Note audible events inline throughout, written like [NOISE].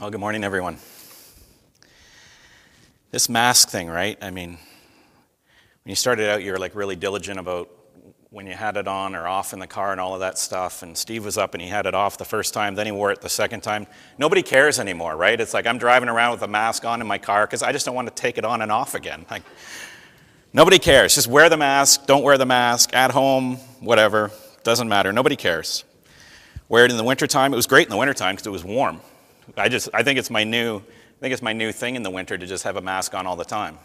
Well, good morning, everyone. This mask thing, right? I mean, when you started out, you were like really diligent about when you had it on or off in the car and all of that stuff. And Steve was up and he had it off the first time, then he wore it the second time. Nobody cares anymore, right? It's like I'm driving around with a mask on in my car because I just don't want to take it on and off again. Like, nobody cares. Just wear the mask, don't wear the mask, at home, whatever. Doesn't matter. Nobody cares. Wear it in the wintertime. It was great in the wintertime because it was warm. I just I think it's my new I think it's my new thing in the winter to just have a mask on all the time.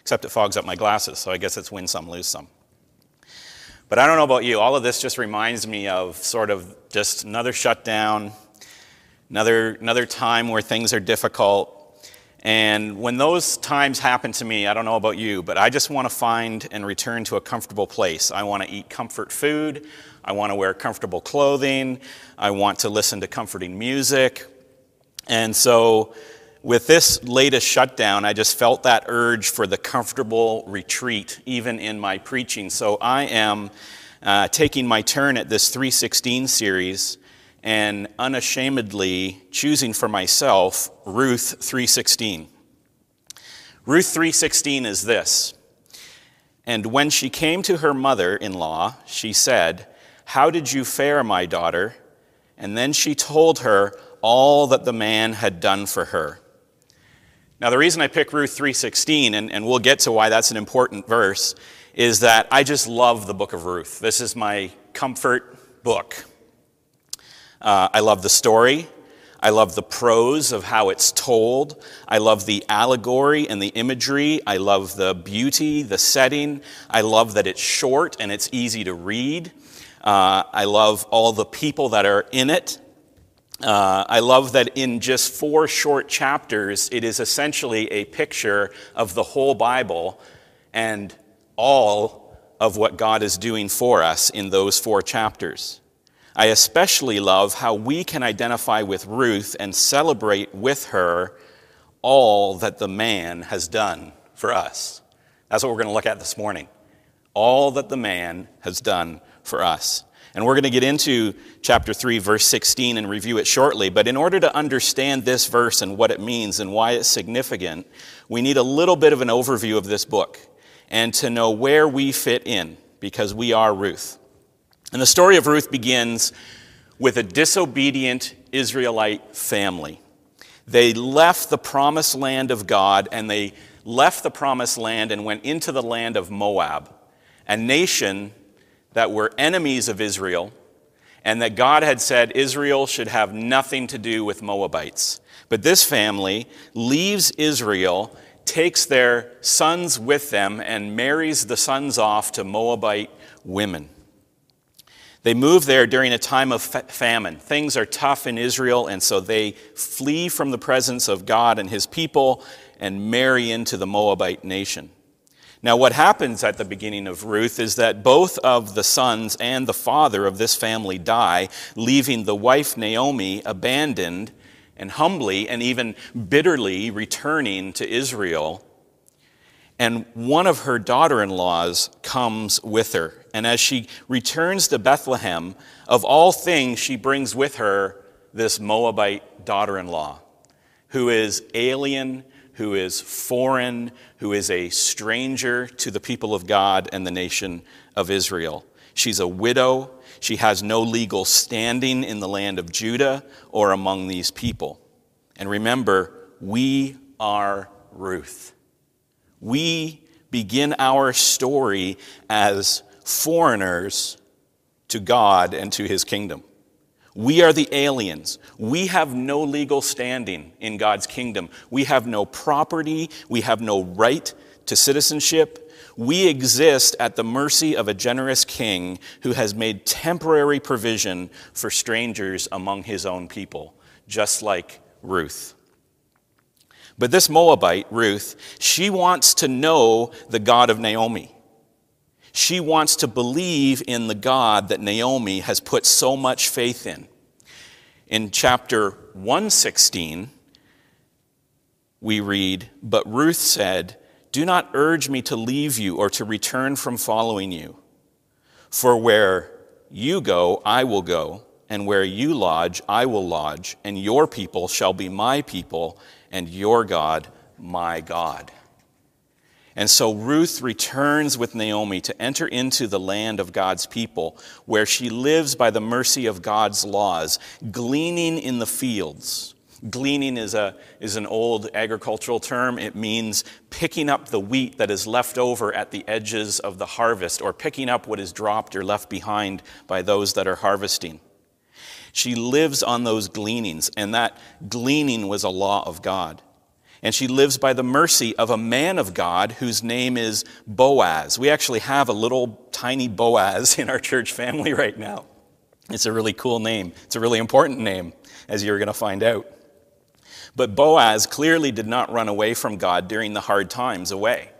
Except it fogs up my glasses, so I guess it's win some, lose some. But I don't know about you. All of this just reminds me of sort of just another shutdown, another another time where things are difficult. And when those times happen to me, I don't know about you, but I just want to find and return to a comfortable place. I want to eat comfort food. I want to wear comfortable clothing. I want to listen to comforting music. And so, with this latest shutdown, I just felt that urge for the comfortable retreat, even in my preaching. So, I am uh, taking my turn at this 316 series and unashamedly choosing for myself Ruth 316. Ruth 316 is this. And when she came to her mother-in-law, she said, "How did you fare, my daughter?" And then she told her all that the man had done for her. Now, the reason I pick Ruth 3:16, and, and we'll get to why that's an important verse, is that I just love the book of Ruth. This is my comfort book. Uh, I love the story. I love the prose of how it's told. I love the allegory and the imagery. I love the beauty, the setting. I love that it's short and it's easy to read. Uh, I love all the people that are in it. Uh, I love that in just four short chapters, it is essentially a picture of the whole Bible and all of what God is doing for us in those four chapters. I especially love how we can identify with Ruth and celebrate with her all that the man has done for us. That's what we're going to look at this morning. All that the man has done for us. And we're going to get into chapter 3, verse 16, and review it shortly. But in order to understand this verse and what it means and why it's significant, we need a little bit of an overview of this book and to know where we fit in, because we are Ruth. And the story of Ruth begins with a disobedient Israelite family. They left the promised land of God and they left the promised land and went into the land of Moab, a nation that were enemies of Israel, and that God had said Israel should have nothing to do with Moabites. But this family leaves Israel, takes their sons with them, and marries the sons off to Moabite women. They move there during a time of famine. Things are tough in Israel, and so they flee from the presence of God and his people and marry into the Moabite nation. Now, what happens at the beginning of Ruth is that both of the sons and the father of this family die, leaving the wife Naomi abandoned and humbly and even bitterly returning to Israel. And one of her daughter in laws comes with her. And as she returns to Bethlehem, of all things, she brings with her this Moabite daughter in law who is alien who is foreign, who is a stranger to the people of God and the nation of Israel. She's a widow. She has no legal standing in the land of Judah or among these people. And remember, we are Ruth. We begin our story as foreigners to God and to his kingdom. We are the aliens. We have no legal standing in God's kingdom. We have no property. We have no right to citizenship. We exist at the mercy of a generous king who has made temporary provision for strangers among his own people, just like Ruth. But this Moabite, Ruth, she wants to know the God of Naomi. She wants to believe in the God that Naomi has put so much faith in. In chapter 116, we read, But Ruth said, Do not urge me to leave you or to return from following you. For where you go, I will go, and where you lodge, I will lodge, and your people shall be my people, and your God, my God. And so Ruth returns with Naomi to enter into the land of God's people, where she lives by the mercy of God's laws, gleaning in the fields. Gleaning is, a, is an old agricultural term. It means picking up the wheat that is left over at the edges of the harvest, or picking up what is dropped or left behind by those that are harvesting. She lives on those gleanings, and that gleaning was a law of God. And she lives by the mercy of a man of God whose name is Boaz. We actually have a little tiny Boaz [LAUGHS] in our church family right now. It's a really cool name. It's a really important name, as you're going to find out. But Boaz clearly did not run away from God during the hard times away.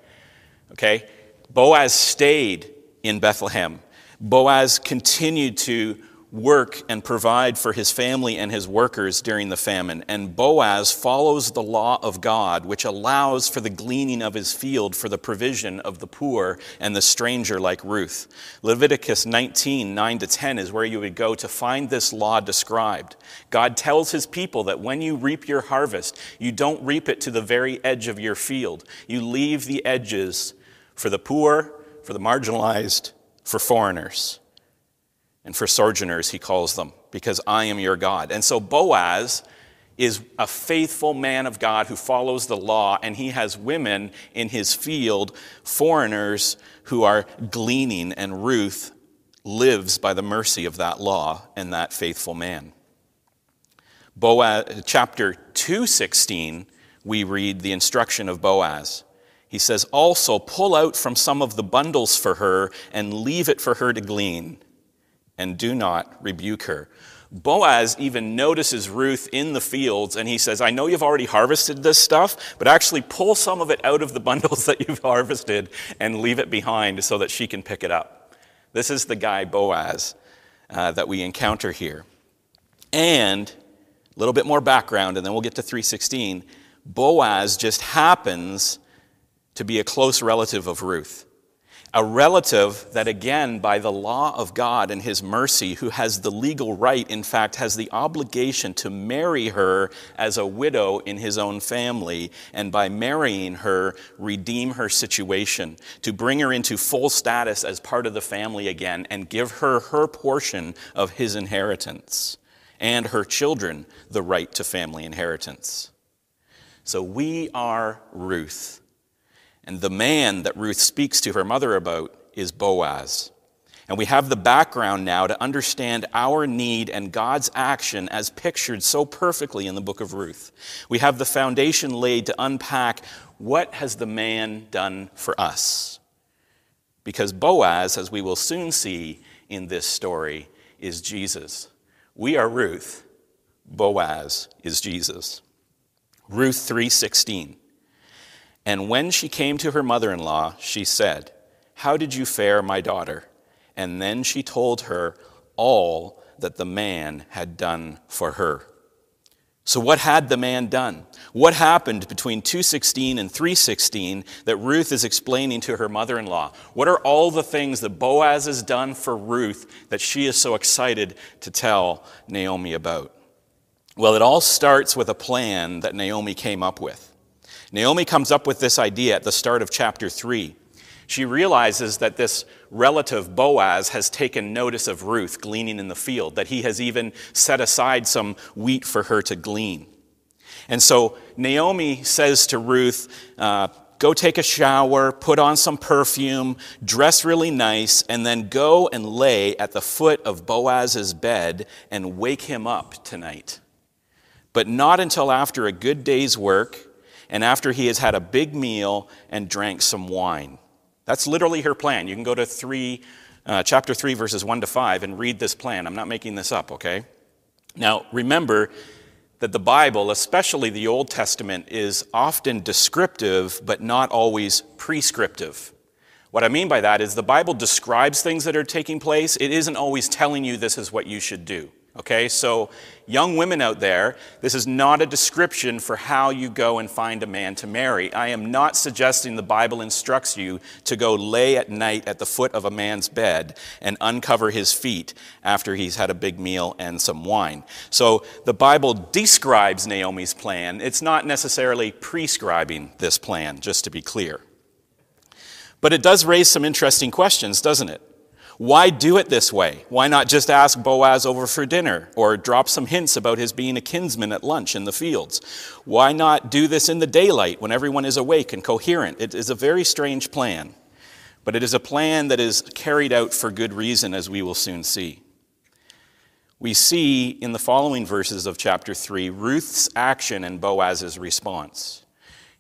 Okay? Boaz stayed in Bethlehem. Boaz continued to work and provide for his family and his workers during the famine. And Boaz follows the law of God, which allows for the gleaning of his field for the provision of the poor and the stranger like Ruth. Leviticus 19, 9 to 10 is where you would go to find this law described. God tells his people that when you reap your harvest, you don't reap it to the very edge of your field. You leave the edges for the poor, for the marginalized, for foreigners. And for sojourners, he calls them, because I am your God. And so Boaz is a faithful man of God who follows the law, and he has women in his field, foreigners who are gleaning, and Ruth lives by the mercy of that law and that faithful man. Boaz, chapter 216, we read the instruction of Boaz. He says, Also pull out from some of the bundles for her and leave it for her to glean and do not rebuke her. Boaz even notices Ruth in the fields and he says, I know you've already harvested this stuff, but actually pull some of it out of the [LAUGHS] bundles that you've harvested and leave it behind so that she can pick it up. This is the guy Boaz uh, that we encounter here. And a little bit more background, and then we'll get to 316. Boaz just happens to be a close relative of Ruth a relative that, again, by the law of God and his mercy, who has the legal right, in fact, has the obligation to marry her as a widow in his own family, and by marrying her, redeem her situation, to bring her into full status as part of the family again, and give her her portion of his inheritance, and her children the right to family inheritance. So we are Ruth. And the man that Ruth speaks to her mother about is Boaz. And we have the background now to understand our need and God's action as pictured so perfectly in the book of Ruth. We have the foundation laid to unpack what has the man done for us? Because Boaz, as we will soon see in this story, is Jesus. We are Ruth. Boaz is Jesus. Ruth 3:16. And when she came to her mother in law, she said, How did you fare, my daughter? And then she told her all that the man had done for her. So, what had the man done? What happened between 216 and 316 that Ruth is explaining to her mother in law? What are all the things that Boaz has done for Ruth that she is so excited to tell Naomi about? Well, it all starts with a plan that Naomi came up with. Naomi comes up with this idea at the start of chapter 3. She realizes that this relative, Boaz, has taken notice of Ruth gleaning in the field, that he has even set aside some wheat for her to glean. And so Naomi says to Ruth, uh, Go take a shower, put on some perfume, dress really nice, and then go and lay at the foot of Boaz's bed and wake him up tonight. But not until after a good day's work and after he has had a big meal and drank some wine. That's literally her plan. You can go to 3, uh, chapter 3, verses 1 to 5, and read this plan. I'm not making this up, okay? Now, remember that the Bible, especially the Old Testament, is often descriptive, but not always prescriptive. What I mean by that is the Bible describes things that are taking place, it isn't always telling you this is what you should do. Okay, so young women out there, this is not a description for how you go and find a man to marry. I am not suggesting the Bible instructs you to go lay at night at the foot of a man's bed and uncover his feet after he's had a big meal and some wine. So the Bible describes Naomi's plan. It's not necessarily prescribing this plan, just to be clear. But it does raise some interesting questions, doesn't it? Why do it this way? Why not just ask Boaz over for dinner or drop some hints about his being a kinsman at lunch in the fields? Why not do this in the daylight when everyone is awake and coherent? It is a very strange plan, but it is a plan that is carried out for good reason, as we will soon see. We see in the following verses of chapter 3 Ruth's action and Boaz's response.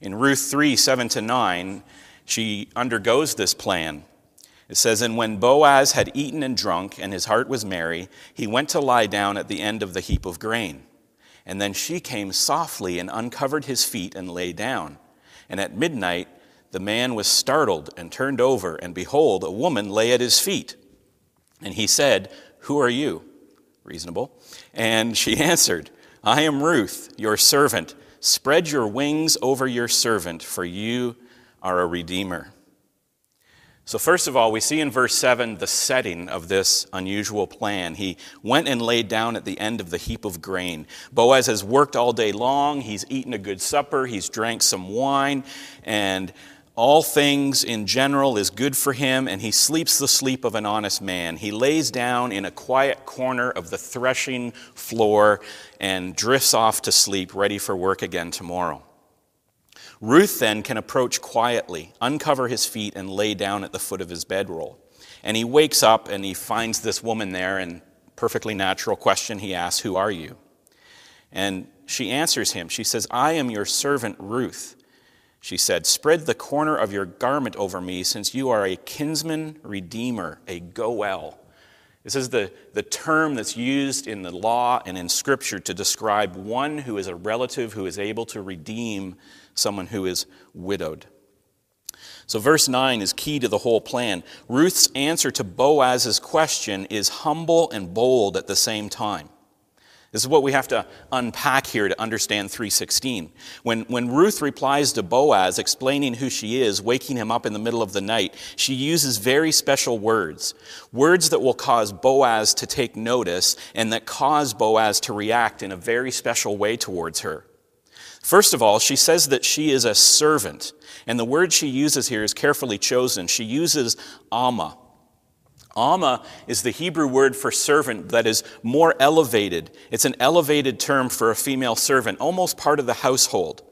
In Ruth 3 7 to 9, she undergoes this plan it says, And when Boaz had eaten and drunk, and his heart was merry, he went to lie down at the end of the heap of grain. And then she came softly and uncovered his feet and lay down. And at midnight, the man was startled and turned over, and behold, a woman lay at his feet. And he said, Who are you? Reasonable. And she [LAUGHS] answered, I am Ruth, your servant. Spread your wings over your servant, for you are a redeemer. So, first of all, we see in verse 7 the setting of this unusual plan. He went and laid down at the end of the heap of grain. Boaz has worked all day long. He's eaten a good supper. He's drank some wine. And all things in general is good for him. And he sleeps the sleep of an honest man. He lays down in a quiet corner of the threshing floor and drifts off to sleep, ready for work again tomorrow. Ruth then can approach quietly, uncover his feet, and lay down at the foot of his bedroll. And he wakes up and he finds this woman there, and perfectly natural question he asks, Who are you? And she answers him. She says, I am your servant Ruth. She said, Spread the corner of your garment over me, since you are a kinsman redeemer, a goel. This is the, the term that's used in the law and in Scripture to describe one who is a relative who is able to redeem someone who is widowed. So, verse 9 is key to the whole plan. Ruth's answer to Boaz's question is humble and bold at the same time. This is what we have to unpack here to understand 316. When, when Ruth replies to Boaz, explaining who she is, waking him up in the middle of the night, she uses very special words. Words that will cause Boaz to take notice and that cause Boaz to react in a very special way towards her. First of all, she says that she is a servant. And the word she uses here is carefully chosen. She uses ama. Ama is the Hebrew word for servant that is more elevated. It's an elevated term for a female servant, almost part of the household.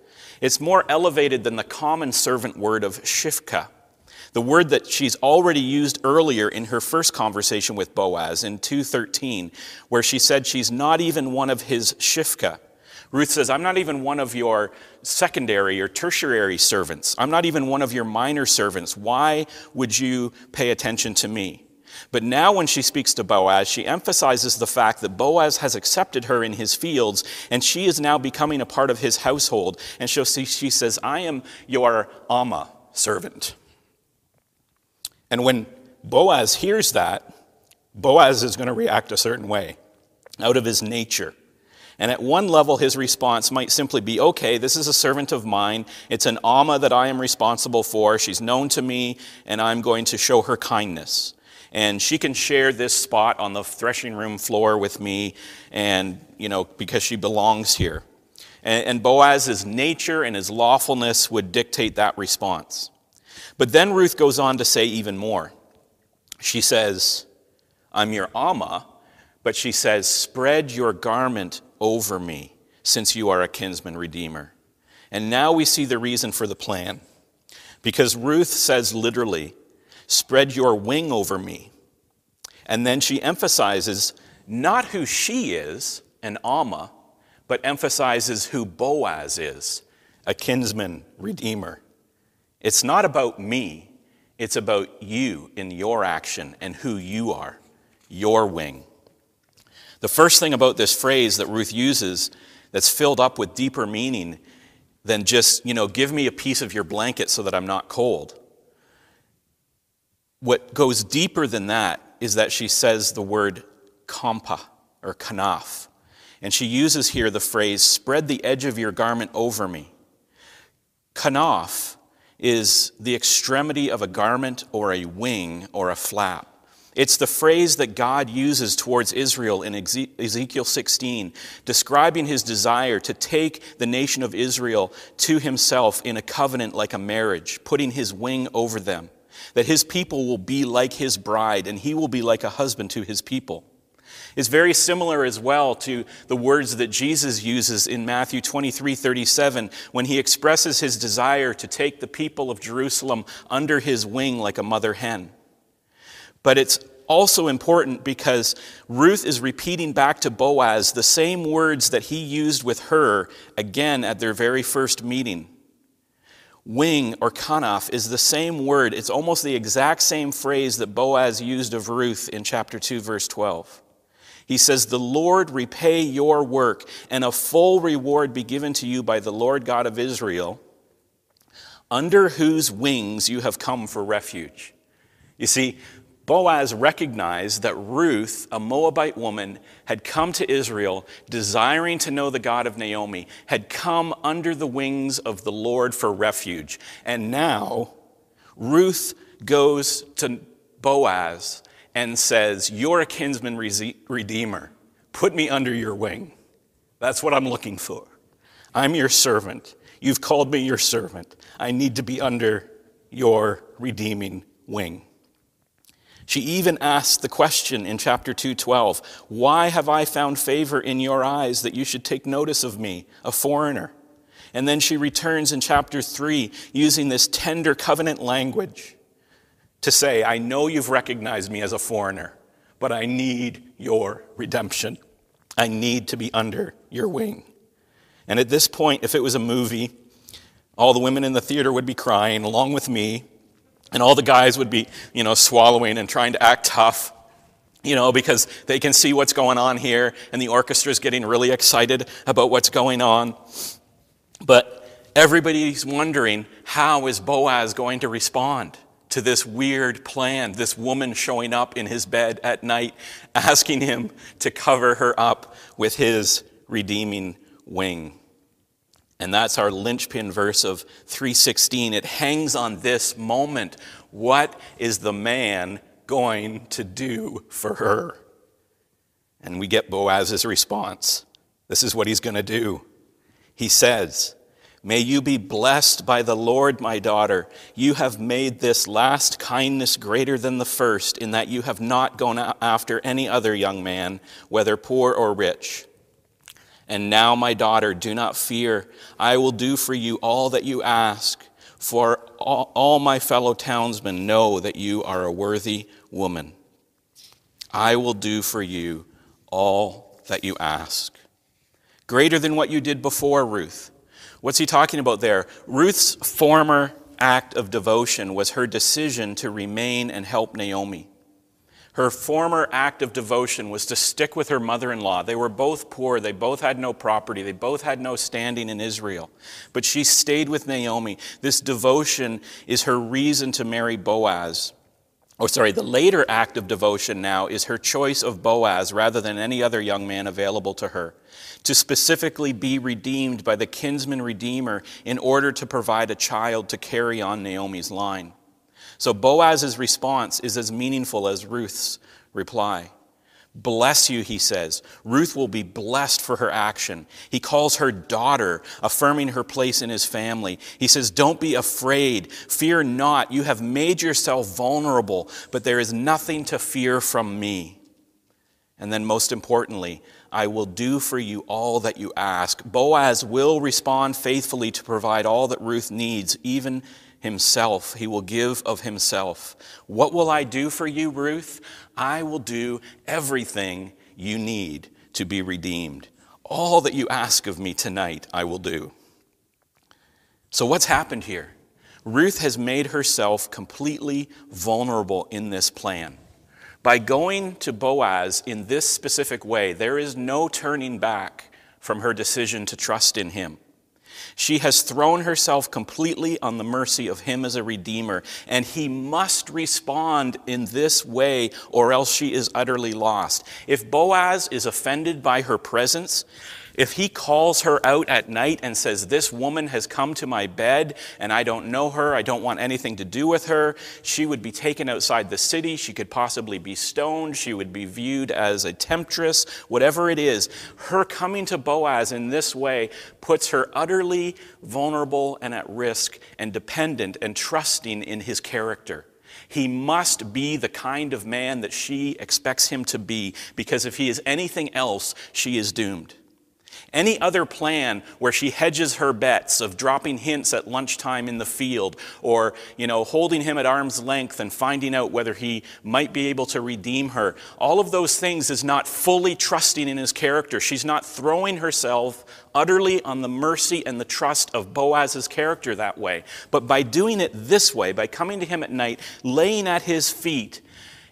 It's more elevated than the common servant word of shifka, the word that she's already used earlier in her first conversation with Boaz in 2:13, where she said she's not even one of his shifka. Ruth says, I'm not even one of your secondary or tertiary servants. I'm not even one of your minor servants. Why would you pay attention to me? But now, when she speaks to Boaz, she emphasizes the fact that Boaz has accepted her in his fields, and she is now becoming a part of his household. And so she says, I am your Ama servant. And when Boaz hears that, Boaz is going to react a certain way out of his nature. And at one level, his response might simply be okay, this is a servant of mine. It's an Amma that I am responsible for. She's known to me, and I'm going to show her kindness. And she can share this spot on the threshing room floor with me, and, you know, because she belongs here. And, and Boaz's nature and his lawfulness would dictate that response. But then Ruth goes on to say even more. She says, I'm your Amma, but she says, spread your garment over me, since you are a kinsman redeemer. And now we see the reason for the plan. Because Ruth says literally, spread your wing over me. And then she emphasizes not who she is, an Amma, but emphasizes who Boaz is, a kinsman redeemer. It's not about me, it's about you in your action and who you are, your wing. The first thing about this phrase that Ruth uses that's filled up with deeper meaning than just, you know, give me a piece of your blanket so that I'm not cold. What goes deeper than that is that she says the word compa. or kanaf. And she uses here the phrase, spread the edge of your garment over me. Kanaf is the extremity of a garment or a wing or a flap. It's the phrase that God uses towards Israel in Ezekiel 16, describing his desire to take the nation of Israel to himself in a covenant like a marriage, putting his wing over them, that his people will be like his bride, and he will be like a husband to his people. It's very similar as well to the words that Jesus uses in Matthew 23 37 when he expresses his desire to take the people of Jerusalem under his wing like a mother hen. But it's also important because Ruth is repeating back to Boaz the same words that he used with her again at their very first meeting. Wing or kanaf is the same word. It's almost the exact same phrase that Boaz used of Ruth in chapter 2, verse 12. He says, The Lord repay your work, and a full reward be given to you by the Lord God of Israel, under whose wings you have come for refuge. You see, Boaz recognized that Ruth, a Moabite woman, had come to Israel desiring to know the God of Naomi, had come under the wings of the Lord for refuge. And now Ruth goes to Boaz and says, You're a kinsman redeemer. Put me under your wing. That's what I'm looking for. I'm your servant. You've called me your servant. I need to be under your redeeming wing. She even asked the question in chapter 2:12, "Why have I found favor in your eyes that you should take notice of me, a foreigner?" And then she returns in chapter 3 using this tender covenant language to say, "I know you've recognized me as a foreigner, but I need your redemption. I need to be under your wing." And at this point, if it was a movie, all the women in the theater would be crying along with me and all the guys would be, you know, swallowing and trying to act tough, you know, because they can see what's going on here, and the orchestra is getting really excited about what's going on. But everybody's wondering how is Boaz going to respond to this weird plan, this woman showing up in his bed at night, asking him to cover her up with his redeeming wing. And that's our linchpin verse of 316. It hangs on this moment. What is the man going to do for her? And we get Boaz's response. This is what he's going to do. He says, May you be blessed by the Lord, my daughter. You have made this last kindness greater than the first, in that you have not gone after any other young man, whether poor or rich. And now, my daughter, do not fear. I will do for you all that you ask, for all, all, my fellow townsmen know that you are a worthy woman. I will do for you all that you ask. Greater than what you did before, Ruth. What's he talking about there? Ruth's former act of devotion was her decision to remain and help Naomi. Her former act of devotion was to stick with her mother in law. They were both poor, they both had no property, they both had no standing in Israel. But she stayed with Naomi. This devotion is her reason to marry Boaz. Oh, sorry, the later act of devotion now is her choice of Boaz rather than any other young man available to her, to specifically be redeemed by the kinsman redeemer in order to provide a child to carry on Naomi's line. So Boaz's response is as meaningful as Ruth's reply. Bless you, he says. Ruth will be blessed for her action. He calls her daughter, affirming her place in his family. He says, Don't be afraid. Fear not. You have made yourself vulnerable, but there is nothing to fear from me. And then, most importantly, I will do for you all that you ask. Boaz will respond faithfully to provide all that Ruth needs, even himself. He will give of himself. What will I do for you, Ruth? I will do everything you need to be redeemed. All that you ask of me tonight, I will do. So, what's happened here? Ruth has made herself completely vulnerable in this plan. By going to Boaz in this specific way, there is no turning back from her decision to trust in him. She has thrown herself completely on the mercy of him as a redeemer, and he must respond in this way, or else she is utterly lost. If Boaz is offended by her presence, if he calls her out at night and says, This woman has come to my bed and I don't know her, I don't want anything to do with her, she would be taken outside the city. She could possibly be stoned. She would be viewed as a temptress, whatever it is. Her coming to Boaz in this way puts her utterly vulnerable and at risk and dependent and trusting in his character. He must be the kind of man that she expects him to be, because if he is anything else, she is doomed. Any other plan where she hedges her bets of dropping hints at lunchtime in the field or, you know, holding him at arm's length and finding out whether he might be able to redeem her, all of those things is not fully trusting in his character. She's not throwing herself utterly on the mercy and the trust of Boaz's character that way. But by doing it this way, by coming to him at night, laying at his feet,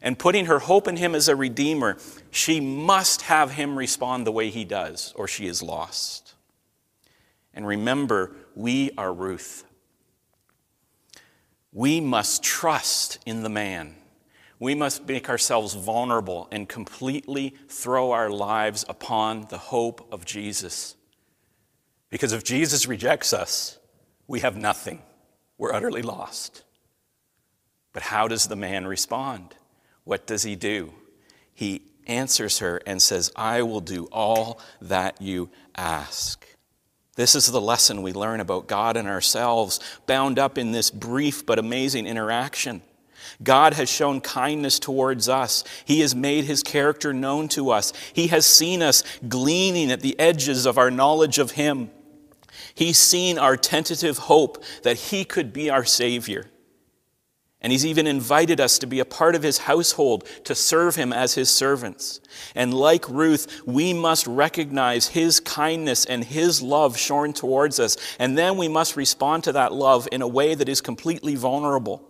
and putting her hope in him as a redeemer, she must have him respond the way he does, or she is lost. And remember, we are Ruth. We must trust in the man. We must make ourselves vulnerable and completely throw our lives upon the hope of Jesus. Because if Jesus rejects us, we have nothing. We're utterly lost. But how does the man respond? What does he do? He answers her and says, I will do all that you ask. This is the lesson we learn about God and ourselves, bound up in this brief but amazing interaction. God has shown kindness towards us. He has made his character known to us. He has seen us gleaning at the edges of our knowledge of him. He's seen our tentative hope that he could be our Savior. And he's even invited us to be a part of his household, to serve him as his servants. And like Ruth, we must recognize his kindness and his love shown towards us. And then we must respond to that love in a way that is completely vulnerable.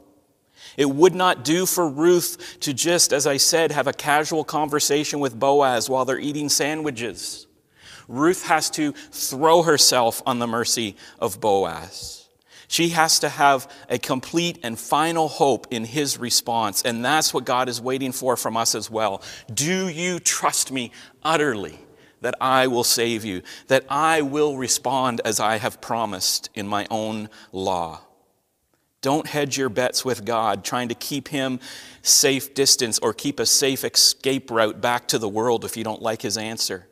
It would not do for Ruth to just, as I said, have a casual conversation with Boaz while they're eating sandwiches. Ruth has to throw herself on the mercy of Boaz. She has to have a complete and final hope in his response. And that's what God is waiting for from us as well. Do you trust me utterly that I will save you, that I will respond as I have promised in my own law? Don't hedge your bets with God, trying to keep him safe distance or keep a safe escape route back to the world if you don't like his answer.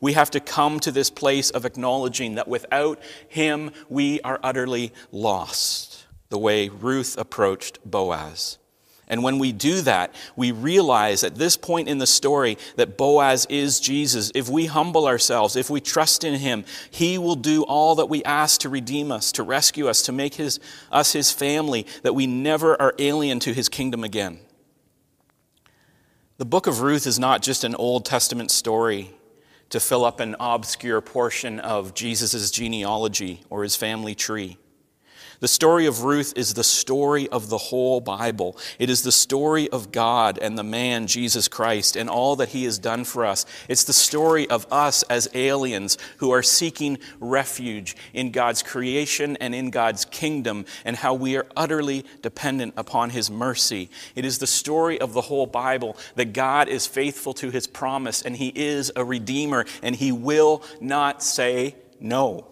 We have to come to this place of acknowledging that without Him, we are utterly lost, the way Ruth approached Boaz. And when we do that, we realize at this point in the story that Boaz is Jesus. If we humble ourselves, if we trust in him, he will do all that we ask to redeem us, to rescue us, to make his, us his family, that we never are alien to his kingdom again. The book of Ruth is not just an Old Testament story to fill up an obscure portion of Jesus' genealogy or his family tree. The story of Ruth is the story of the whole Bible. It is the story of God and the man, Jesus Christ, and all that he has done for us. It's the story of us as aliens who are seeking refuge in God's creation and in God's kingdom, and how we are utterly dependent upon his mercy. It is the story of the whole Bible that God is faithful to his promise, and he is a redeemer, and he will not say no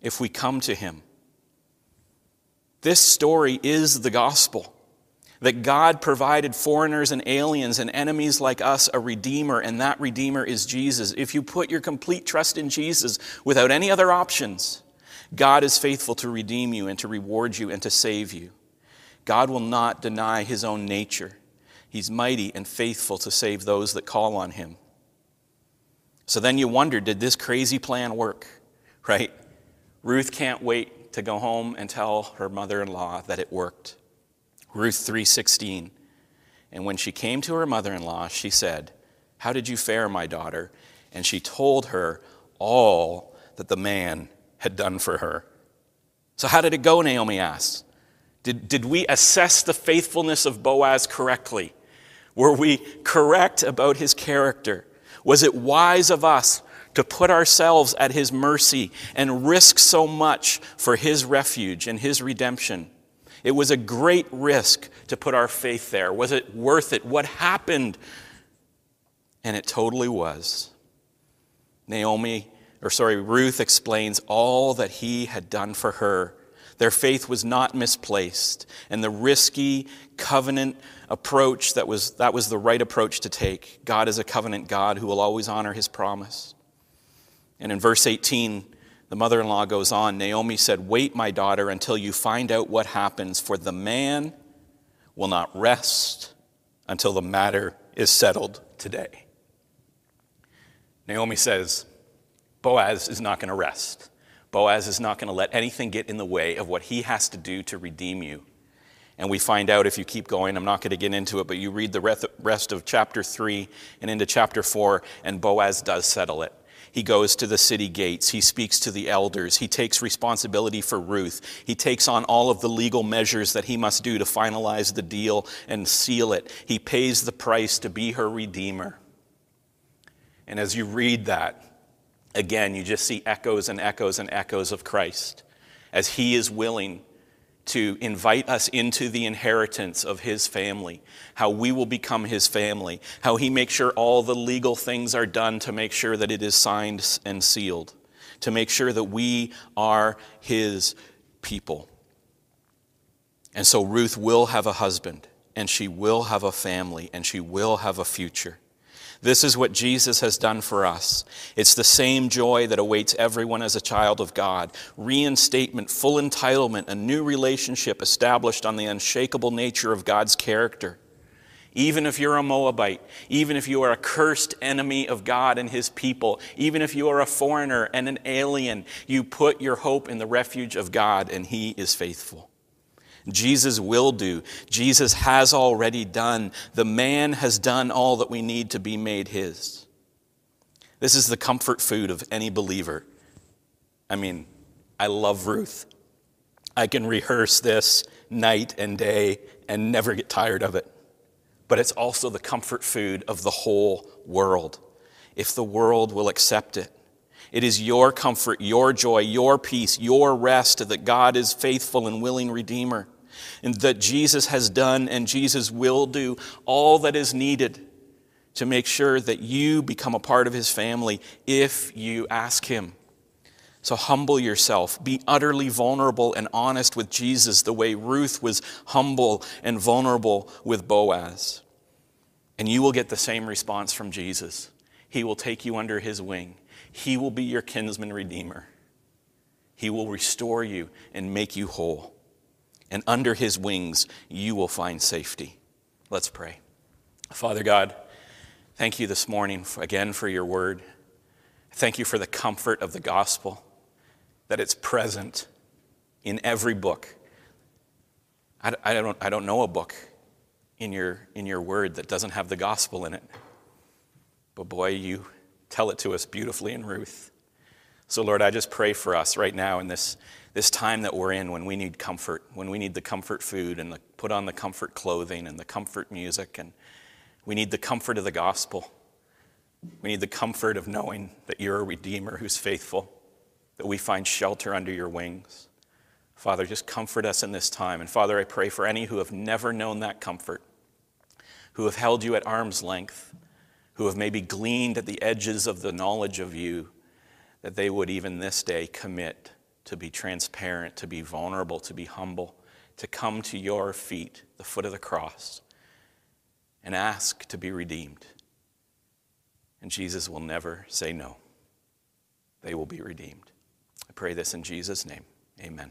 if we come to him. This story is the gospel that God provided foreigners and aliens and enemies like us a redeemer, and that redeemer is Jesus. If you put your complete trust in Jesus without any other options, God is faithful to redeem you and to reward you and to save you. God will not deny his own nature. He's mighty and faithful to save those that call on him. So then you wonder did this crazy plan work? Right? Ruth can't wait to go home and tell her mother-in-law that it worked. Ruth 3:16. And when she came to her mother-in-law, she said, "How did you fare, my daughter?" And she told her all that the man had done for her. So how did it go? Naomi asked. Did, did we assess the faithfulness of Boaz correctly? Were we correct about his character? Was it wise of us to put ourselves at his mercy and risk so much for his refuge and his redemption. It was a great risk to put our faith there. Was it worth it? What happened? And it totally was. Naomi, or sorry, Ruth explains all that he had done for her. Their faith was not misplaced, and the risky covenant approach that was, that was the right approach to take. God is a covenant God who will always honor his promise. And in verse 18, the mother in law goes on Naomi said, Wait, my daughter, until you find out what happens, for the man will not rest until the matter is settled today. Naomi says, Boaz is not going to rest. Boaz is not going to let anything get in the way of what he has to do to redeem you. And we find out if you keep going, I'm not going to get into it, but you read the rest of chapter 3 and into chapter 4, and Boaz does settle it. He goes to the city gates. He speaks to the elders. He takes responsibility for Ruth. He takes on all of the legal measures that he must do to finalize the deal and seal it. He pays the price to be her redeemer. And as you read that, again, you just see echoes and echoes and echoes of Christ as he is willing to invite us into the inheritance of his family, how we will become his family, how he makes sure all the legal things are done to make sure that it is signed and sealed, to make sure that we are his people. And so Ruth will have a husband, and she will have a family, and she will have a future. This is what Jesus has done for us. It's the same joy that awaits everyone as a child of God reinstatement, full entitlement, a new relationship established on the unshakable nature of God's character. Even if you're a Moabite, even if you are a cursed enemy of God and his people, even if you are a foreigner and an alien, you put your hope in the refuge of God and he is faithful. Jesus will do. Jesus has already done. The man has done all that we need to be made his. This is the comfort food of any believer. I mean, I love Ruth. I can rehearse this night and day and never get tired of it. But it's also the comfort food of the whole world, if the world will accept it. It is your comfort, your joy, your peace, your rest that God is faithful and willing Redeemer and that Jesus has done and Jesus will do all that is needed to make sure that you become a part of his family if you ask him. So humble yourself. Be utterly vulnerable and honest with Jesus the way Ruth was humble and vulnerable with Boaz. And you will get the same response from Jesus. He will take you under his wing, he will be your kinsman redeemer. He will restore you and make you whole and under his wings you will find safety. Let's pray. Father God, thank you this morning again for your word. Thank you for the comfort of the gospel, that it's present in every book. I, don't, I don't know a book in your, in your word that doesn't have the gospel in it. But boy, you tell it to us beautifully in Ruth. So, Lord, I just pray for us right now in this this time that we're in when we need comfort, when we need the comfort food and the, put on the comfort clothing and the comfort music, and we need the comfort of the gospel. We need the comfort of knowing that you're a Redeemer who's faithful, that we find shelter under your wings. Father, just comfort us in this time. And Father, I pray for any who have never known that comfort, who have held you at arm's length, who have maybe gleaned at the edges of the knowledge of you, that they would even this day commit to be transparent, to be vulnerable, to be humble, to come to your feet, the foot of the cross, and ask to be redeemed. And Jesus will never say no. They will be redeemed. I pray this in Jesus' name. Amen.